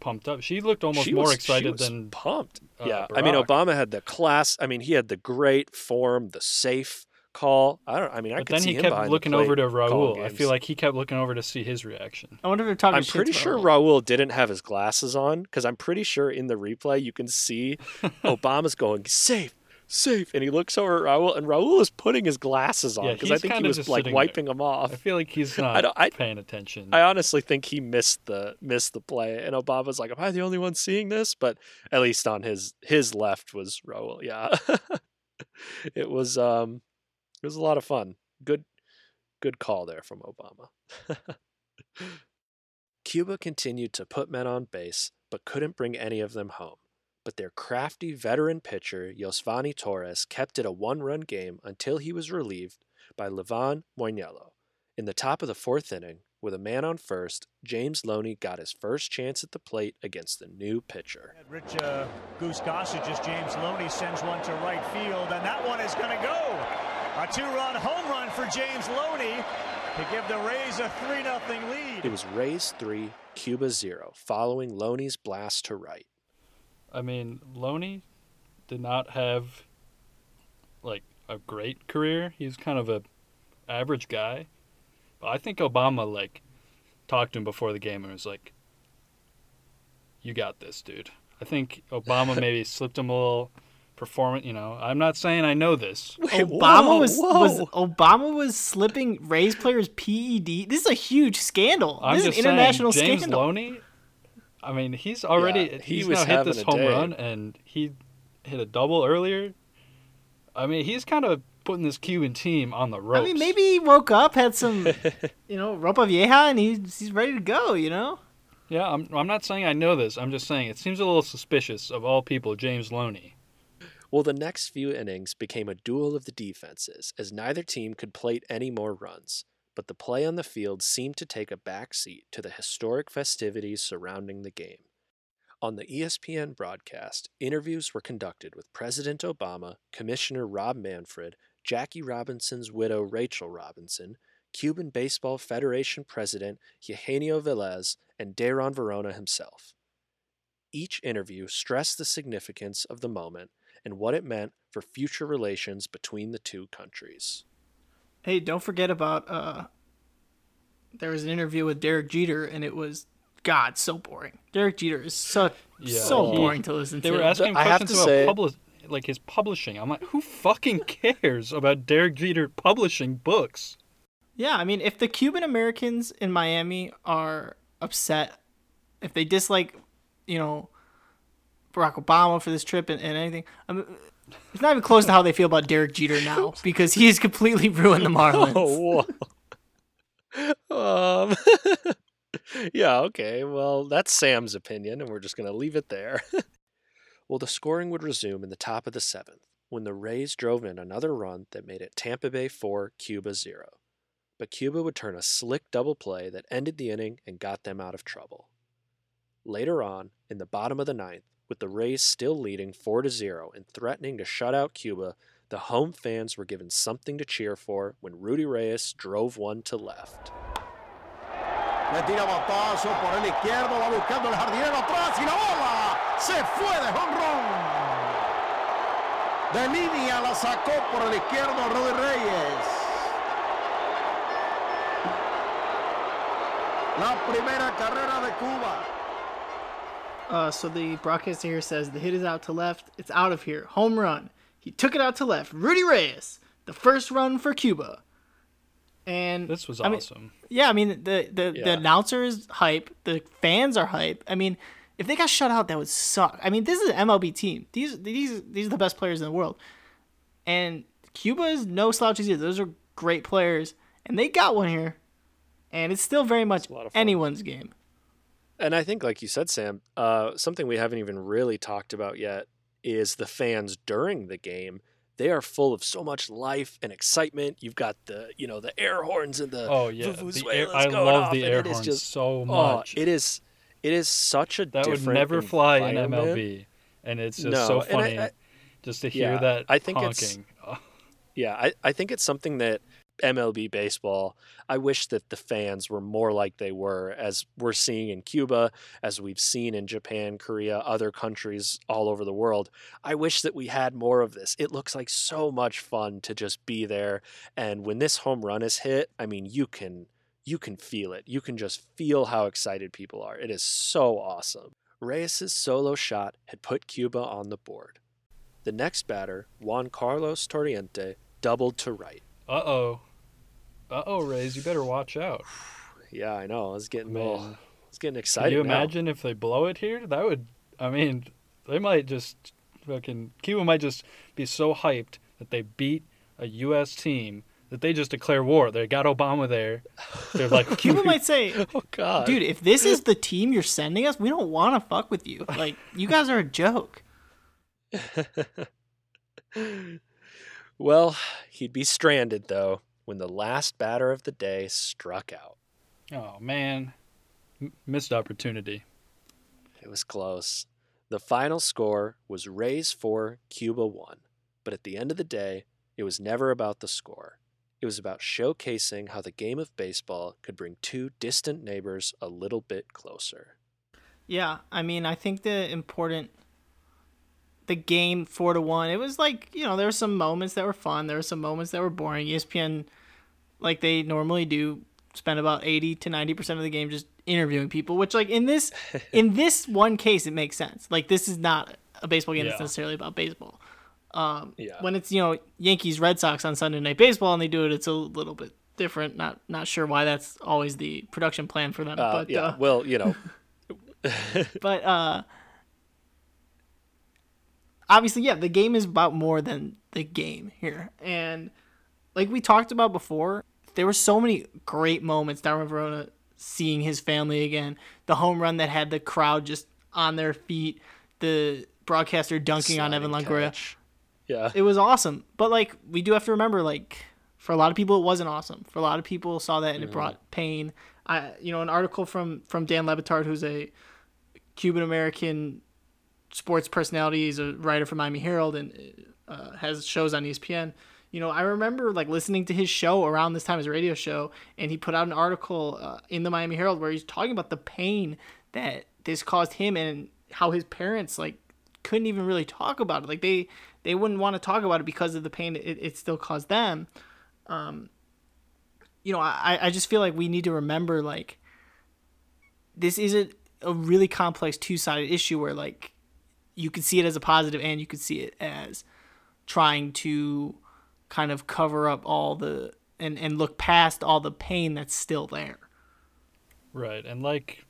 pumped up. She looked almost She more was- she excited was than pumped. uh, yeah, I mean Obama had the class. I mean, he had the great form, the safe call. I don't. I mean, I But could then see he kept looking over to calling Raul. I feel like he kept looking over to see his reaction. I wonder if they're talking. I'm pretty to sure Raul. Raul didn't have his glasses on because I'm pretty sure in the replay you can see Obama's going safe, safe, and he looks over at Raul and Raul is putting his glasses on Yeah, because I think he was like wiping them off. I feel like he's not don't- I- paying attention. I honestly think he missed the missed the play, and Obama's like, "Am I the only one seeing this?" But at least on his his left was Raul. Yeah, it was um, it was a lot of fun. Good, Good call there from Obama. Cuba continued to put men on base, but couldn't bring any of them home. But their crafty veteran pitcher, Yosvani Torres, kept it a one run game until he was relieved by Livan Moinelo. In the top of the fourth inning, with a man on first, James Loney got his first chance at the plate against the new pitcher. Rich uh, Goose Gossage as James Loney sends one to right field, and that one is going to go. A two-run home run for James Loney to give the Rays a 3 0 lead. It was Rays 3, Cuba 0, following Loney's blast to right. I mean, Loney did not have like a great career. He's kind of a average guy. But I think Obama like talked to him before the game and was like, "You got this, dude." I think Obama maybe slipped him a little performance. You know, I'm not saying I know this. Obama whoa, was whoa. was Obama was slipping Rays players PED. This is a huge scandal. I'm this just is an international saying, James scandal. Loney. I mean, he's already Yeah, he he's now hit this home day. run and he hit a double earlier. I mean, he's kind of putting this Cuban team on the ropes. I mean, maybe he woke up, had some, you know, ropa vieja, and he's he's ready to go. You know. Yeah, I'm. I'm not saying I know this. I'm just saying it seems a little suspicious of all people, James Loney. Well, the next few innings became a duel of the defenses, as neither team could plate any more runs. But the play on the field seemed to take a backseat to the historic festivities surrounding the game. On the ESPN broadcast, interviews were conducted with President Obama, Commissioner Rob Manfred, Jackie Robinson's widow Rachel Robinson, Cuban Baseball Federation President Higinio Velez, and Dayron Varona himself. Each interview stressed the significance of the moment and what it meant for future relations between the two countries. Hey, don't forget about uh there was an interview with Derek Jeter and it was God, so boring. Derek Jeter is so Yeah, so he- boring to listen They to. They were asking I have questions to about say- publish, like his publishing. I'm like, who fucking cares about Derek Jeter publishing books? Yeah, I mean, if the Cuban Americans in Miami are upset, if they dislike, you know, Barack Obama for this trip and, and anything, I mean, it's not even close to how they feel about Derek Jeter now because he has completely ruined the Marlins. Oh, whoa. um, yeah, okay. Well, that's Sam's opinion, and we're just going to leave it there. well, the scoring would resume in the top of the seventh when the Rays drove in another run that made it Tampa Bay 4, Cuba 0. But Cuba would turn a slick double play that ended the inning and got them out of trouble. Later on, in the bottom of the ninth, with the Rays still leading 4 to 0 and threatening to shut out Cuba, the home fans were given something to cheer for when Rudy Reyes drove one to left. Le tira batazo por el izquierdo, va buscando el jardinero atrás y la bola se fue de jonrón. De línea la sacó por el izquierdo Rudy Reyes. La primera carrera de Cuba. Uh, so the broadcaster here says the hit is out to left. It's out of here. Home run. He took it out to left. Rudy Reyes, the first run for Cuba. And This was I mean, awesome. Yeah, I mean the the, the announcer is hype. The fans are hype. I mean, if they got shut out, that would suck. I mean, this is an MLB team. These these these are the best players in the world, and Cuba is no slouches either. Those are great players, and they got one here, and it's still very much a lot of fun. anyone's game. And I think, like you said, Sam, uh, something we haven't even really talked about yet is the fans during the game. They are full of so much life and excitement. You've got the, you know, the air horns and the Oh yeah, the air, I love the air it is horns just- so Oh, much. it is, it is such a that would never fly in. MLB, and it's just No, so and I- funny I- just to hear Yeah, that I think it's- honking. Oh, Yeah, I, I think it's something that MLB baseball, I wish that the fans were more like they were, as we're seeing in Cuba, as we've seen in Japan, Korea, other countries all over the world. I wish that we had more of this. It looks like so much fun to just be there. And when this home run is hit, I mean, you can you can feel it. You can just feel how excited people are. It is so awesome. Reyes' solo shot had put Cuba on the board. The next batter, Juan Carlos Torriente, doubled to right. Uh oh. Uh oh, Rays, you better watch out. Yeah, I know. It's getting Man. oh, I was getting Can excited. you now. imagine if they blow it here? That would, I mean, they might just fucking Cuba might just be so hyped that they beat a U.S. team that they just declare war. They got Obama there. They're like, Cuba might say, Oh God, dude, if this is the team you're sending us, we don't want to fuck with you. Like, you guys are a joke. well, he'd be stranded though when the last batter of the day struck out. oh man, M- missed opportunity. It was close. The final score was Rays 4, Cuba 1. But at the end of the day, it was never about the score. It was about showcasing how the game of baseball could bring two distant neighbors a little bit closer. Yeah, I mean, I think the important the game four to one. It was like you know there were some moments that were fun. There were some moments that were boring. ESPN, like they normally do, spend about eighty to ninety percent of the game just interviewing people. Which like in this in this one case, it makes sense. Like this is not a baseball game that's necessarily about baseball. Um, Yeah. When it's you know Yankees Red Sox on Sunday Night Baseball and they do it, it's a little bit different. Not not sure why that's always the production plan for them. Uh, but yeah, uh, well, you know, but uh obviously yeah the game is about more than the game here and like we talked about before there were so many great moments Dayron Varona seeing his family again the home run that had the crowd just on their feet the broadcaster dunking on Evan Longoria catch. Yeah. it was awesome. But like we do have to remember, like for a lot of people, it wasn't awesome. For a lot of people, saw that and it mm. brought pain. I, you know, an article from from Dan Le Batard, who's a Cuban American sports personality. He's a writer for Miami Herald and uh, has shows on ESPN. You know, I remember like listening to his show around this time, his radio show, and he put out an article uh, in the Miami Herald where he's talking about the pain that this caused him and how his parents like couldn't even really talk about it. Like they they wouldn't want to talk about it because of the pain it, it still caused them. Um, you know, I I just feel like we need to remember like this is a, a really complex two sided issue where like you could see it as a positive and you could see it as trying to kind of cover up all the and, and look past all the pain that's still there. Right, and like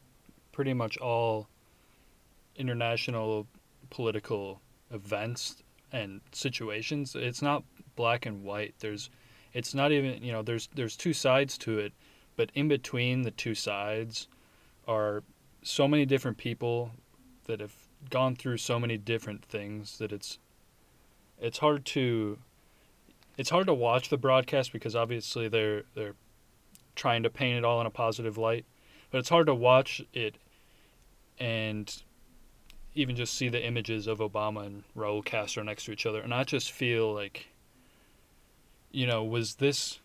pretty much all international political events and situations, it's not black and white. There's it's not even, you know, there's there's two sides to it, but in between the two sides are so many different people that have gone through so many different things that it's it's hard to it's hard to watch the broadcast because obviously they're they're trying to paint it all in a positive light but it's hard to watch it and even just see the images of Obama and Raul Castro next to each other. And not just feel like you know was this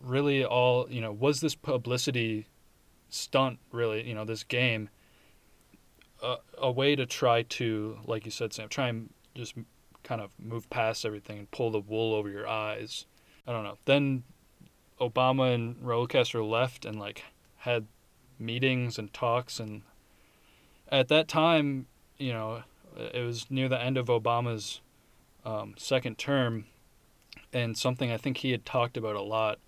really all you know was this publicity stunt really you know this game a, way to try to like you said Sam try and just kind of move past everything and pull the wool over your eyes I don't know then Obama and Raul Castro left and like had meetings and talks and at that time, you know, it was near the end of Obama's um, second term, and something I think he had talked about a lot,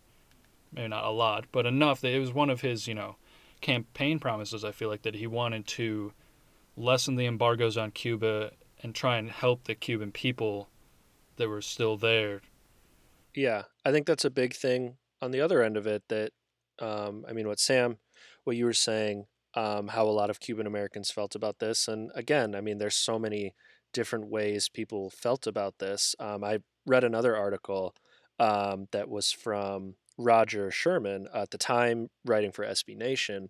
maybe not a lot, but enough that it was one of his, you know, campaign promises. I feel like that he wanted to lessen the embargoes on Cuba and try and help the Cuban people that were still there. Yeah, I think that's a big thing on the other end of it. That, um, I mean, what Sam, what you were saying, um, how a lot of Cuban Americans felt about this, and again, I mean, there's so many different ways people felt about this. Um, I read another article um, that was from Roger Sherman at the time, writing for SB Nation.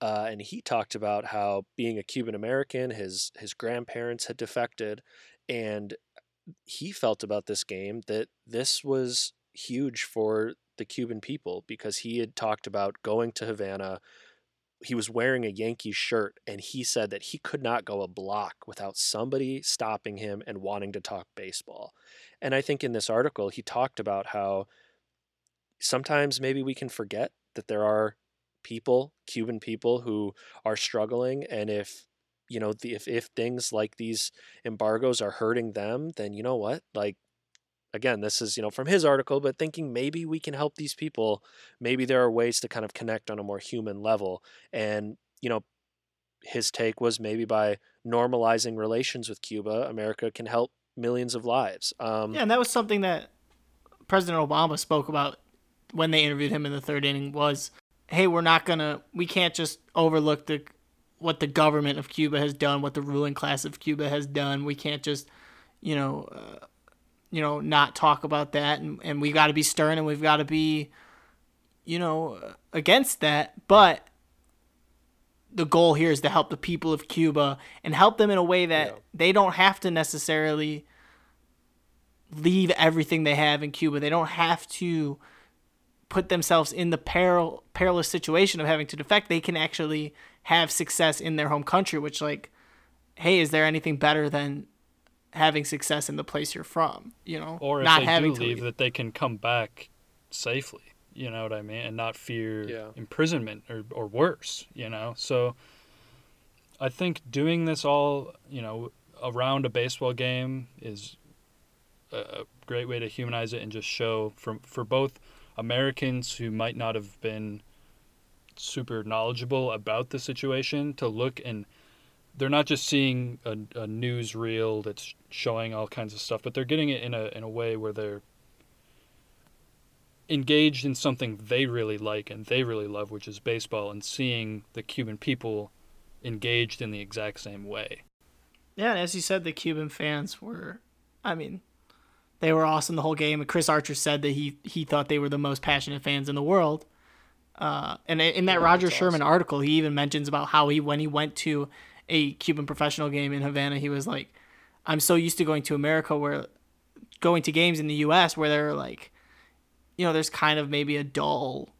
Uh, and he talked about how being a Cuban American, his his grandparents had defected, and he felt about this game that this was huge for the Cuban people because he had talked about going to Havana. He was wearing a Yankee shirt, and he said that he could not go a block without somebody stopping him and wanting to talk baseball. And I think in this article, he talked about how sometimes maybe we can forget that there are people, Cuban people, who are struggling, and if you know, the, if if things like these embargoes are hurting them, then you know what? Like, again, this is you know from his article, but thinking maybe we can help these people. Maybe there are ways to kind of connect on a more human level, and you know, his take was maybe by normalizing relations with Cuba, America can help millions of lives. Um, Yeah, and that was something that President Obama spoke about when they interviewed him in the third inning was, "Hey, we're not gonna, we can't just overlook the what the government of Cuba has done, what the ruling class of Cuba has done. We can't just, you know, uh, you know, not talk about that, and and we got to be stern, and we've got to be, you know, against that. But the goal here is to help the people of Cuba and help them in a way that Yeah. they don't have to necessarily leave everything they have in Cuba. They don't have to put themselves in the peril perilous situation of having to defect. They can actually have success in their home country, which like, hey, is there anything better than having success in the place you're from? You know, Or if not they having do to leave, that they can come back safely. You know what I mean, and not fear Yeah. imprisonment or or worse. You know, so I think doing this all, you know, around a baseball game is a, a great way to humanize it and just show for for both Americans who might not have been super knowledgeable about the situation to look and they're not just seeing a, a news reel that's showing all kinds of stuff, but they're getting it in a in a way where they're engaged in something they really like and they really love, which is baseball, and seeing the Cuban people engaged in the exact same way. Yeah, and as you said, the Cuban fans were, I mean, they were awesome the whole game. And Chris Archer said that he he thought they were the most passionate fans in the world. Uh, and in that Yeah, Roger that's Sherman article, he even mentions about how he when he went to a Cuban professional game in Havana, he was like, "I'm so used to going to America where going to games in the U.S. where they're like, you know, there's kind of maybe a dull."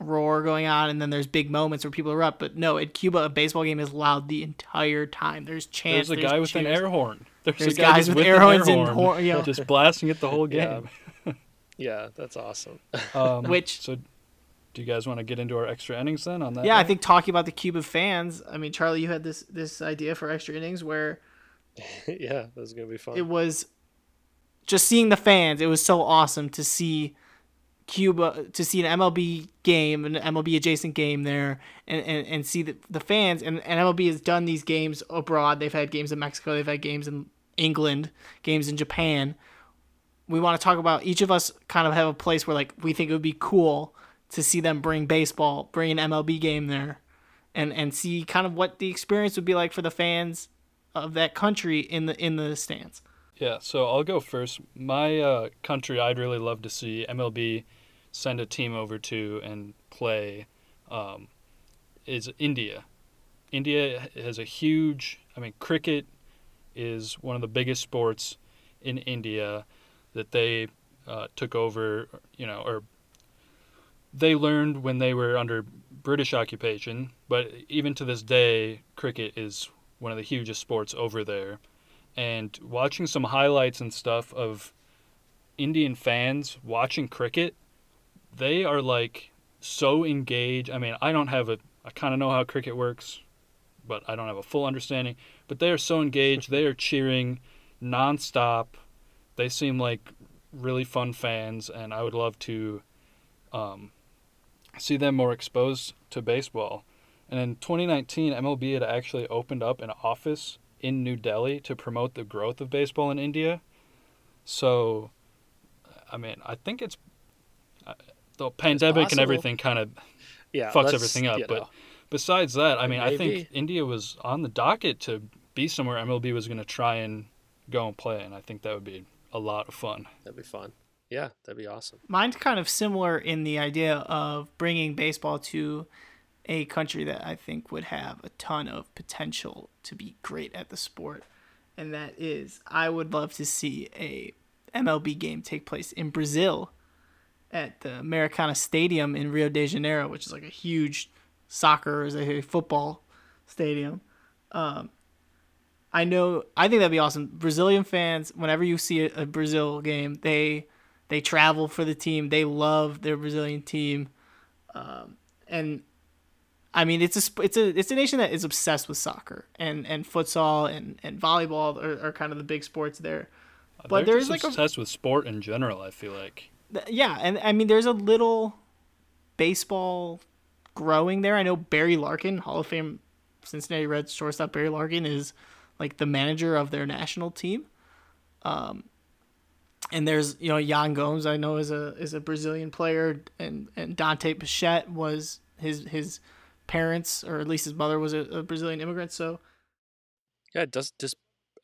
roar going on and then there's big moments where people are up but no at cuba a baseball game is loud the entire time there's chants There's a guy with an air horn. There's, There's a guys with with air an horns and horn, hor- you just blasting it the whole game. Yeah, that's awesome. Um, Which- so, do you guys want to get into our extra innings then on that? Yeah, I think talking about the Cuban fans. I mean, Charlie, you had this this idea for extra innings where yeah, that was gonna be fun. it was just seeing the fans. It was so awesome to see Cuba to see an MLB game, an MLB adjacent game there, and, and, and see the, the fans. And, and MLB has done these games abroad. They've had games in Mexico. They've had games in England, games in Japan. We want to talk about each of us kind of have a place where like we think it would be cool to see them bring baseball, bring an MLB game there, and and see kind of what the experience would be like for the fans of that country in the in the stands. Yeah, so I'll go first. My uh, country, I'd really love to see MLB send a team over to and play um, is India. India has a huge, I mean, cricket is one of the biggest sports in India that they uh, took over, you know, or they learned when they were under British occupation, but even to this day, cricket is one of the hugest sports over there and watching some highlights and stuff of Indian fans watching cricket, they are like so engaged. I mean, I don't have a I kind of know how cricket works, but I don't have a full understanding, but they are so engaged. they are cheering nonstop. They seem like really fun fans and I would love to um, see them more exposed to baseball. And in 2019, MLB had actually opened up an office in New Delhi to promote the growth of baseball in India. So, I mean, I think it's uh, the pandemic and everything kind of yeah, fucks everything up. you But know, besides that, I mean, I think India was on the docket to be somewhere MLB was going to try and go and play, and I think that would be a lot of fun. that'd be fun. Yeah, that'd be awesome. Mine's kind of similar in the idea of bringing baseball to a country that I think would have a ton of potential to be great at the sport. And that is, I would love to see a MLB game take place in Brazil at the Maracana Stadium in Rio de Janeiro, which is like a huge soccer, is a football stadium. Um, I know, I think that'd be awesome. Brazilian fans, whenever you see a, a Brazil game, they they travel for the team. They love their Brazilian team, um, and I mean it's a it's a it's a nation that is obsessed with soccer and and futsal and and volleyball are, are kind of the big sports there. But They're there's like a obsessed with sport in general. I feel like. Th- yeah, and I mean, there's a little baseball growing there. I know Barry Larkin, Hall of Fame Cincinnati Reds shortstop Barry Larkin, is like the manager of their national team. Um, and there's you know Yan Gomes I know is a is a Brazilian player and and Dante Bichette was his his parents or at least his mother was a, a Brazilian immigrant so Yeah, does does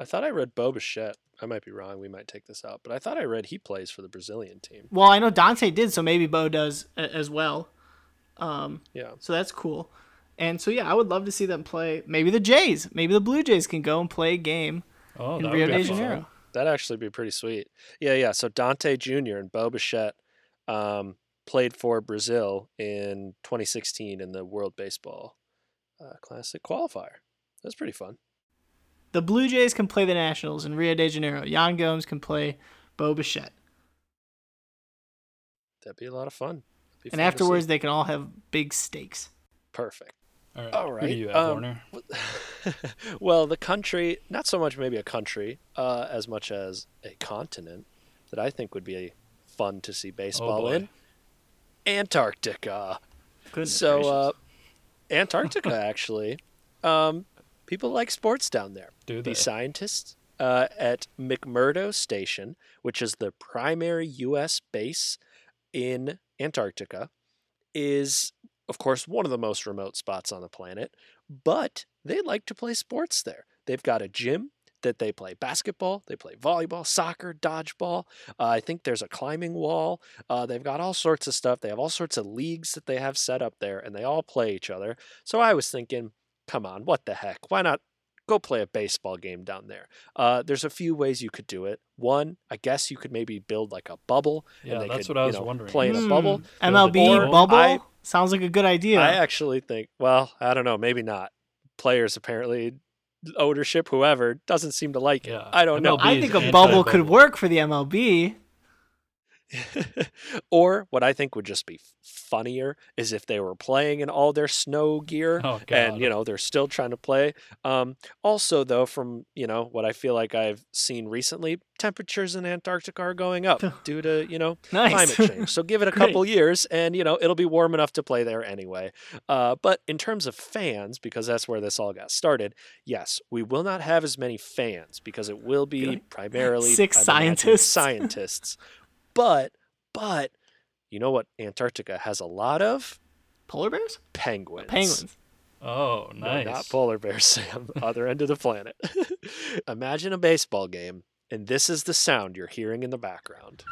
I thought I read Bo Bichette. I might be wrong. We might take this out, but I thought I read he plays for the Brazilian team. well I know Dante did so maybe Bo does as well um Yeah. so that's cool and so yeah I would love to see them play maybe the Jays maybe the Blue Jays can go and play a game Oh, in Rio de fun. Janeiro That'd actually be pretty sweet. Yeah, yeah. So Dante Jr. and Bo Bichette um, played for Brazil in 2016 in the World Baseball uh, Classic qualifier. That's pretty fun. the Blue Jays can play the Nationals in Rio de Janeiro Yan Gomes can play Bo Bichette That'd be a lot of fun. Be and fun to see. afterwards they can all have big steaks perfect. All right. All Who do you have, um, Warner? well, the country, not so much maybe a country, uh, as much as a continent that I think would be fun to see baseball boy. in Antarctica. Goodness so, gracious. uh, Antarctica, actually, um, people like sports down there. Do they? The scientists uh, at McMurdo Station, which is the primary U.S. base in Antarctica, is, of course, one of the most remote spots on the planet, but they like to play sports there. They've got a gym that they play basketball, they play volleyball, soccer, dodgeball. Uh, I think there's a climbing wall. Uh, they've got all sorts of stuff. They have all sorts of leagues that they have set up there, and they all play each other. So I was thinking, come on, what the heck? Why not go play a baseball game down there? Uh, there's a few ways you could do it. One, I guess you could maybe build like a bubble. Yeah, and they that's could, what I you was know, wondering. Play in a Hmm, bubble. MLB Or bubble I- sounds like a good idea. I actually think, well, I don't know, maybe not. Players apparently, ownership, whoever, doesn't seem to like it. Yeah, I don't know. I think a bubble could work for the MLB. or what I think would just be funnier is if they were playing in all their snow gear Oh, and you know they're still trying to play. Um, also, though, from you know what I feel like I've seen recently, temperatures in Antarctica are going up due to you know Nice. climate change. So give it a couple years, and you know it'll be warm enough to play there anyway. Uh, but in terms of fans, because that's where this all got started, yes, we will not have as many fans because it will be primarily Six I'm scientists. Scientists, but but you know what Antarctica has a lot of Polar bears? penguins. Penguins. Oh, No, nice. not polar bears, Sam. Other end of the planet. Imagine a baseball game, and this is the sound you're hearing in the background.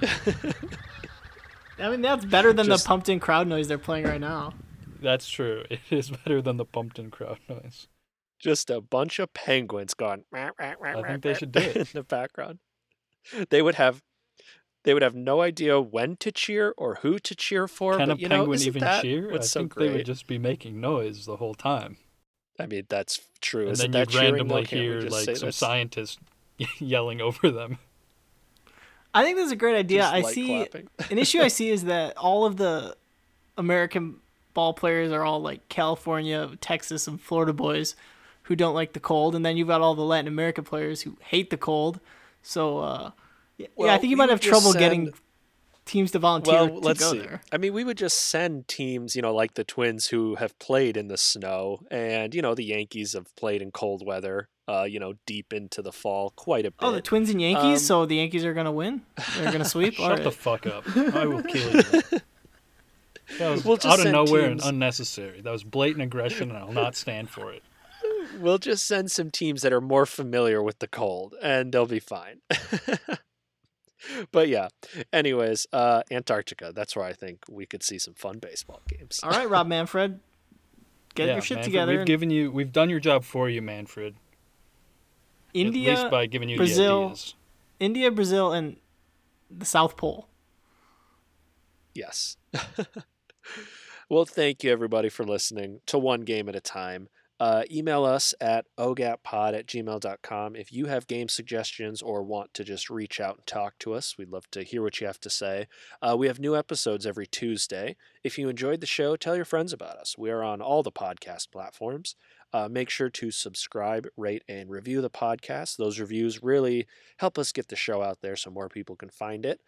I mean, that's better than Just- the pumped in crowd noise they're playing right now. That's true. It is better than the pumped-in crowd noise. Just a bunch of penguins going. I I think they should do it. in the background. They would have, they would have no idea when to cheer or who to cheer for. Can a but, you penguin isn't even that cheer? I so think great? they would just be making noise the whole time. I mean, that's true. And Isn't then that you'd randomly though? Hear like some that's scientist yelling over them. I think that's a great idea. I see an issue I see is that all of the American ball players are all like California, Texas, and Florida boys who don't like the cold, and then you've got all the Latin America players who hate the cold. So uh, yeah, yeah, I think you might have trouble send- getting teams to volunteer Well, to let's go see. there. I mean, we would just send teams, you know, like the Twins who have played in the snow, and you know, the Yankees have played in cold weather. Uh, you know, deep into the fall, quite a bit. Oh, the Twins and Yankees. Um, so the Yankees are gonna win. They're gonna sweep. Shut All the fuck up. I will kill you. That was We'll out of nowhere teams- and unnecessary. That was blatant aggression, and I'll not stand for it. we'll just send some teams that are more familiar with the cold, and they'll be fine. but yeah. Anyways, uh, Antarctica. That's where I think we could see some fun baseball games. All right, Rob Manfred, get Yeah, your shit Manfred, together. We've and given you. We've done your job for you, Manfred. India, at least by giving you Brazil, the ideas. India, Brazil, and the South Pole. Yes. well, thank you everybody for listening to One Game at a Time. Uh, email us at ogatpod at gmail.com if you have game suggestions or want to just reach out and talk to us. We'd love to hear what you have to say. Uh, we have new episodes every Tuesday. If you enjoyed the show, tell your friends about us. We are on all the podcast platforms. Uh, make sure to subscribe, rate, and review the podcast. Those reviews really help us get the show out there so more people can find it.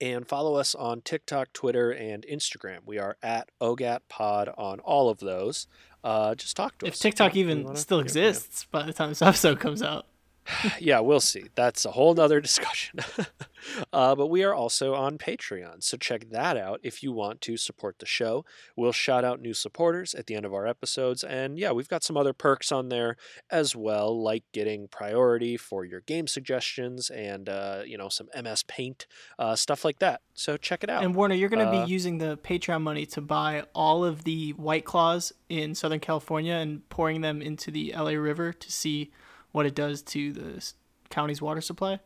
and follow us on TikTok, Twitter, and Instagram. We are at OGATPod on all of those. Uh, just talk to If us. If TikTok even still hear from you. exists by the time this episode comes out. yeah, we'll see. That's a whole nother discussion. uh, but we are also on Patreon, so check that out if you want to support the show. We'll shout out new supporters at the end of our episodes, and yeah, we've got some other perks on there as well, like getting priority for your game suggestions and uh, you know some MS Paint uh, stuff like that. So check it out. And Warner, you're going to Uh, be using the Patreon money to buy all of the White Claws in Southern California and pouring them into the LA River to see what it does to the county's water supply.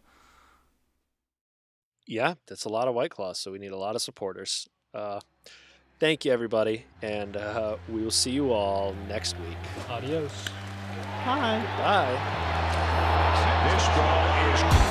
yeah, that's a lot of White Claws, so we need a lot of supporters. Uh, thank you, everybody, and uh, we will see you all next week. Adios. Hi. Bye. This ball is